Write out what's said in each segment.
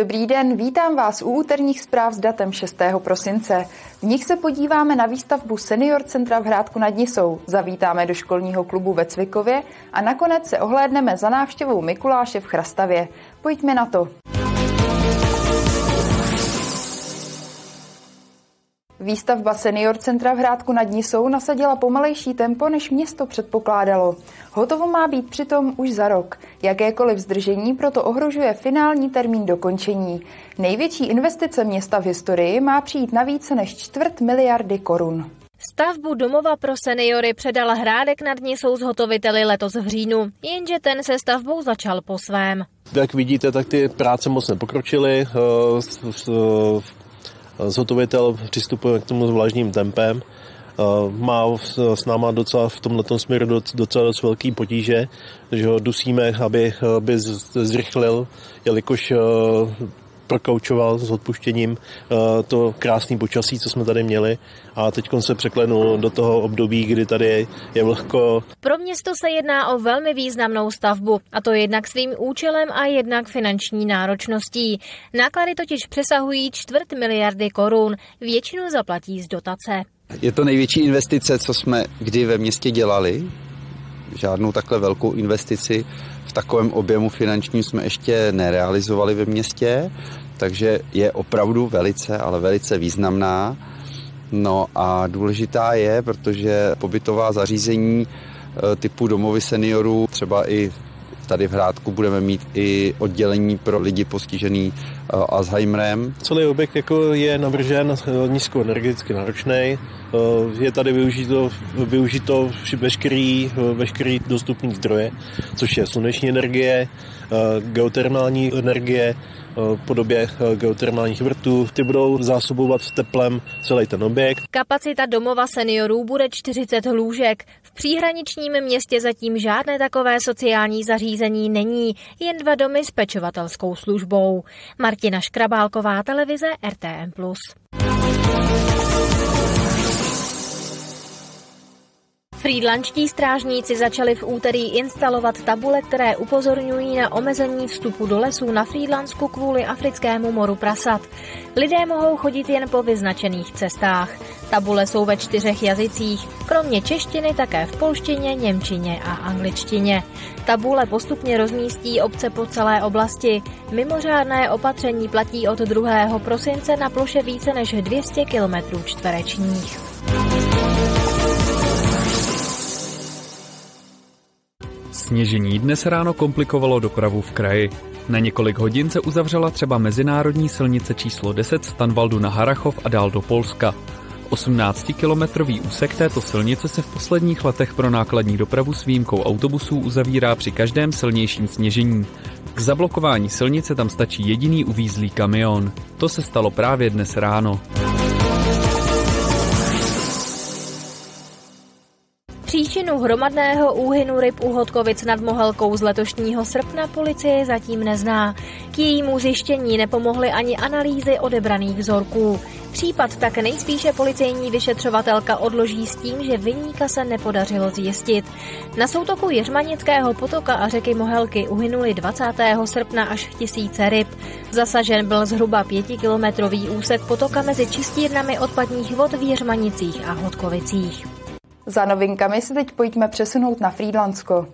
Dobrý den, vítám vás u úterních zpráv s datem 6. prosince. V nich se podíváme na výstavbu Senior Centra v Hrádku nad Nisou, zavítáme do školního klubu ve Cvikově a nakonec se ohlédneme za návštěvou Mikuláše v Chrastavě. Pojďme na to. Výstavba senior centra v Hrádku nad Nisou nasadila pomalejší tempo, než město předpokládalo. Hotovo má být přitom už za rok. Jakékoliv zdržení proto ohrožuje finální termín dokončení. Největší investice města v historii má přijít na více než čtvrt miliardy korun. Stavbu domova pro seniory předal Hrádek nad Nisou zhotoviteli letos v říjnu, jenže ten se stavbou začal po svém. Jak vidíte, tak ty práce moc nepokročily. Eh, zhotovitel přistupuje k tomu s vlažným tempem. Má s náma docela v tomto směru docela dost velký potíže, že ho dusíme, aby, aby zrychlil, jelikož prokoučoval s odpuštěním to krásné počasí, co jsme tady měli a teď se překlenul do toho období, kdy tady je vlhko. Pro město se jedná o velmi významnou stavbu a to jednak svým účelem a jednak finanční náročností. Náklady totiž přesahují čtvrt miliardy korun, většinu zaplatí z dotace. Je to největší investice, co jsme kdy ve městě dělali. Žádnou takhle velkou investici v takovém objemu finančním jsme ještě nerealizovali ve městě, takže je opravdu velice, ale velice významná. No a důležitá je, protože pobytová zařízení e, typu domovy seniorů, třeba i tady v Hrádku budeme mít i oddělení pro lidi postižený e, Alzheimerem. Celý objekt jako je navržen e, nízkoenergeticky náročný. Je tady využito, využito veškerý, veškerý dostupný zdroje, což je sluneční energie, geotermální energie, v podobě eh, geotermálních vrtů. Ty budou zásobovat teplem celý ten objekt. Kapacita domova seniorů bude 40 lůžek. V příhraničním městě zatím žádné takové sociální zařízení není, jen dva domy s pečovatelskou službou. Martina Škrabálková, televize RTM+. Frýdlančtí strážníci začali v úterý instalovat tabule, které upozorňují na omezení vstupu do lesů na Frýdlansku kvůli africkému moru prasat. Lidé mohou chodit jen po vyznačených cestách. Tabule jsou ve čtyřech jazycích, kromě češtiny také v polštině, němčině a angličtině. Tabule postupně rozmístí obce po celé oblasti. Mimořádné opatření platí od 2. prosince na ploše více než 200 km čtverečních. Sněžení dnes ráno komplikovalo dopravu v kraji. Na několik hodin se uzavřela třeba mezinárodní silnice číslo 10 z Tanvaldu na Harachov a dál do Polska. 18-kilometrový úsek této silnice se v posledních letech pro nákladní dopravu s výjimkou autobusů uzavírá při každém silnějším sněžení. K zablokování silnice tam stačí jediný uvízlý kamion. To se stalo právě dnes ráno. Příčinu hromadného úhynu ryb u Hodkovic nad Mohelkou z letošního srpna policie zatím nezná. K jejímu zjištění nepomohly ani analýzy odebraných vzorků. Případ tak nejspíše policejní vyšetřovatelka odloží s tím, že vyníka se nepodařilo zjistit. Na soutoku Jeřmanického potoka a řeky Mohelky uhynuli 20. srpna až tisíce ryb. Zasažen byl zhruba pětikilometrový úsek potoka mezi čistírnami odpadních vod v Jeřmanicích a Hodkovicích. Za novinkami se teď pojďme přesunout na Frýdlansko.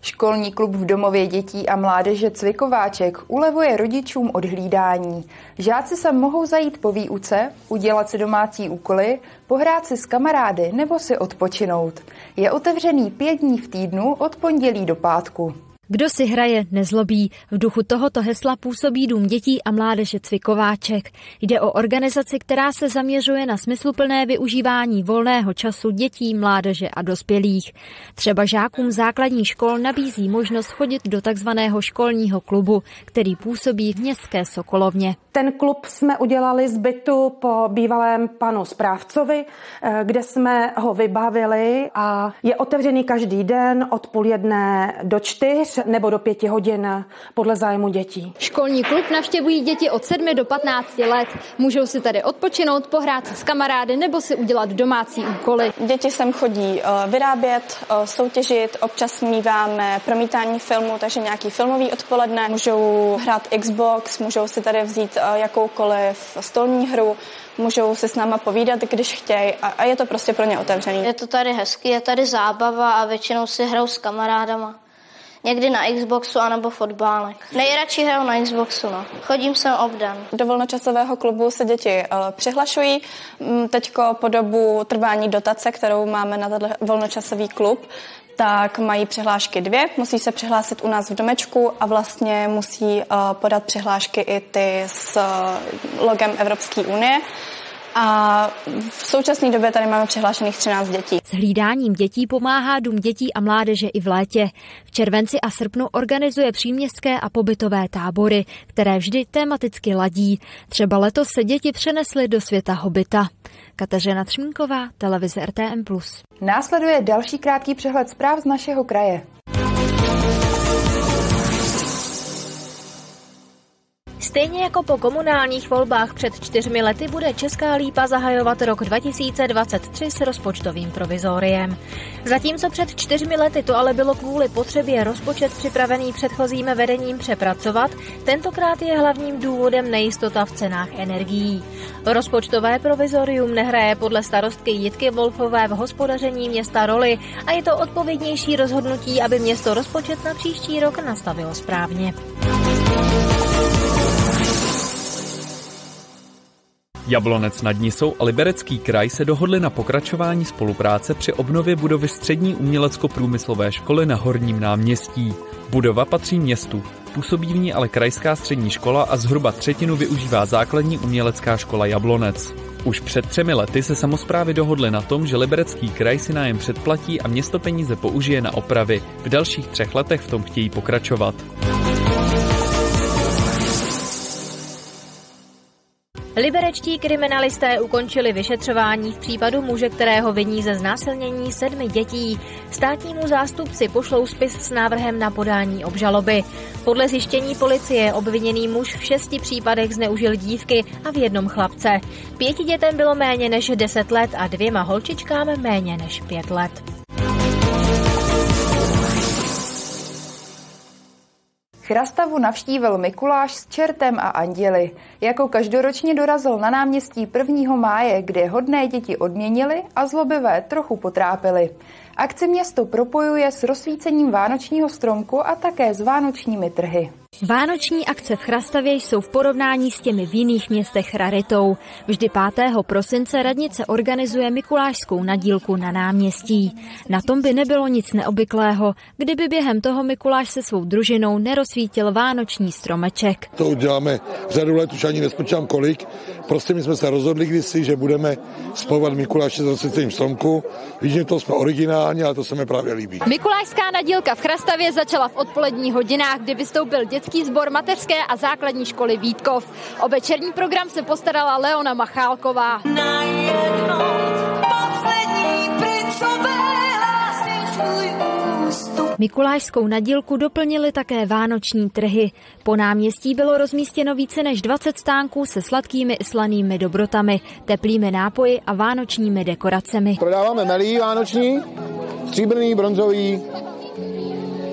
Školní klub v domově dětí a mládeže Cvikováček ulevuje rodičům od hlídání. Žáci se mohou zajít po výuce, udělat si domácí úkoly, pohrát si s kamarády nebo si odpočinout. Je otevřený pět dní v týdnu od pondělí do pátku. Kdo si hraje, nezlobí. V duchu tohoto hesla působí Dům dětí a mládeže Cvikováček. Jde o organizaci, která se zaměřuje na smysluplné využívání volného času dětí, mládeže a dospělých. Třeba žákům základní škol nabízí možnost chodit do takzvaného školního klubu, který působí v městské Sokolovně. Ten klub jsme udělali z bytu po bývalém panu správcovi, eh, kde jsme ho vybavili a je otevřený každý den od půl jedné do čtyř nebo do pěti hodin podle zájmu dětí. Školní klub navštěvují děti od 7 do 15 let. Můžou si tady odpočinout, pohrát se s kamarády nebo si udělat domácí úkoly. Děti sem chodí eh, vyrábět, eh, soutěžit, občas míváme promítání filmu, takže nějaký filmový odpoledne. Můžou hrát Xbox, můžou si tady vzít eh, jakoukoliv stolní hru, můžou se s náma povídat, když chtějí a, a je to prostě pro ně otevřený. Je to tady hezky, je tady zábava a většinou si hrajou s kamarádama. Někdy na Xboxu anebo fotbálek. Nejradši hraju na Xboxu, no. Chodím sem obden. Do volnočasového klubu se děti uh, přihlašují. Mm, teďko po dobu trvání dotace, kterou máme na tenhle volnočasový klub, tak mají přihlášky dvě. Musí se přihlásit u nás v domečku a vlastně musí uh, podat přihlášky i ty s uh, logem Evropské unie. A v současné době tady máme přihlášených 13 dětí. S hlídáním dětí pomáhá Dům dětí a mládeže i v létě. V červenci a srpnu organizuje příměstské a pobytové tábory, které vždy tematicky ladí. Třeba letos se děti přenesly do světa hobita. Kateřina Třmínková, televize RTM+. Následuje další krátký přehled zpráv z našeho kraje. Stejně jako po komunálních volbách před čtyřmi lety bude Česká lípa zahajovat rok 2023 s rozpočtovým provizoriem. Zatímco před čtyřmi lety to ale bylo kvůli potřebě rozpočet připravený předchozím vedením přepracovat, tentokrát je hlavním důvodem nejistota v cenách energií. Rozpočtové provizorium nehraje podle starostky Jitky Wolfové v hospodaření města roli a je to odpovědnější rozhodnutí, aby město rozpočet na příští rok nastavilo správně. Jablonec nad Nisou a Liberecký kraj se dohodli na pokračování spolupráce při obnově budovy střední umělecko-průmyslové školy na Horním náměstí. Budova patří městu, působí v ní ale krajská střední škola a zhruba třetinu využívá základní umělecká škola Jablonec. Už před třemi lety se samozprávy dohodly na tom, že Liberecký kraj si nájem předplatí a město peníze použije na opravy. V dalších třech letech v tom chtějí pokračovat. Liberečtí kriminalisté ukončili vyšetřování v případu muže, kterého viní ze znásilnění sedmi dětí. Státnímu zástupci pošlou spis s návrhem na podání obžaloby. Podle zjištění policie obviněný muž v šesti případech zneužil dívky a v jednom chlapce. Pěti dětem bylo méně než deset let a dvěma holčičkám méně než pět let. Chrastavu navštívil Mikuláš s čertem a anděli. Jako každoročně dorazil na náměstí 1. máje, kde hodné děti odměnili a zlobivé trochu potrápili. Akci město propojuje s rozsvícením vánočního stromku a také s vánočními trhy. Vánoční akce v Chrastavě jsou v porovnání s těmi v jiných městech raritou. Vždy 5. prosince radnice organizuje Mikulášskou nadílku na náměstí. Na tom by nebylo nic neobvyklého, kdyby během toho Mikuláš se svou družinou nerozsvítil vánoční stromeček. To uděláme řadu let, už ani nespočítám kolik. Prostě my jsme se rozhodli kdysi, že budeme spojovat Mikuláše s rozsvícením stromku. Vidím, to jsme originální, ale to se mi právě líbí. Mikulášská nadílka v Chrastavě začala v odpoledních hodinách, kdy vystoupil dětský sbor mateřské a základní školy Vítkov. O večerní program se postarala Leona Machálková. Mikulášskou nadílku doplnili také vánoční trhy. Po náměstí bylo rozmístěno více než 20 stánků se sladkými i slanými dobrotami, teplými nápoji a vánočními dekoracemi. Prodáváme melí vánoční, stříbrný, bronzový,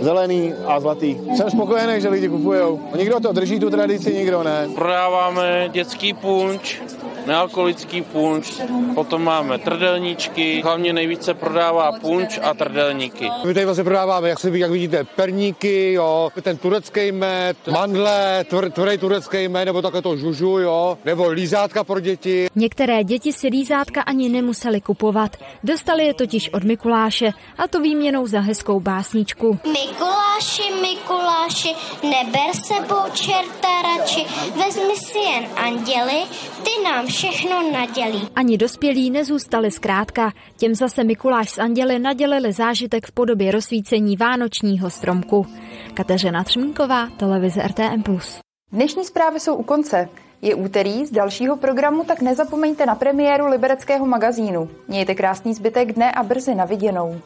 zelený a zlatý. Jsem spokojený, že lidi kupují. Někdo to drží, tu tradici, nikdo ne. Prodáváme dětský punč, nealkoholický punč, potom máme trdelníčky, hlavně nejvíce prodává punč a trdelníky. My tady vlastně prodáváme, jak, se, jak vidíte, perníky, jo, ten turecký med, mandle, tvr, tvrdý turecký med, nebo také to žužu, jo, nebo lízátka pro děti. Některé děti si lízátka ani nemuseli kupovat. Dostali je totiž od Mikuláše a to výměnou za hezkou básničku. Mikuláši, Mikuláši, neber sebou čerta radši, vezmi si jen anděli, ty nám všechno nadělí. Ani dospělí nezůstali zkrátka. Těm zase Mikuláš s anděli nadělili zážitek v podobě rozsvícení vánočního stromku. Kateřina Třmínková, televize RTM+. Dnešní zprávy jsou u konce. Je úterý z dalšího programu, tak nezapomeňte na premiéru Libereckého magazínu. Mějte krásný zbytek dne a brzy na viděnou.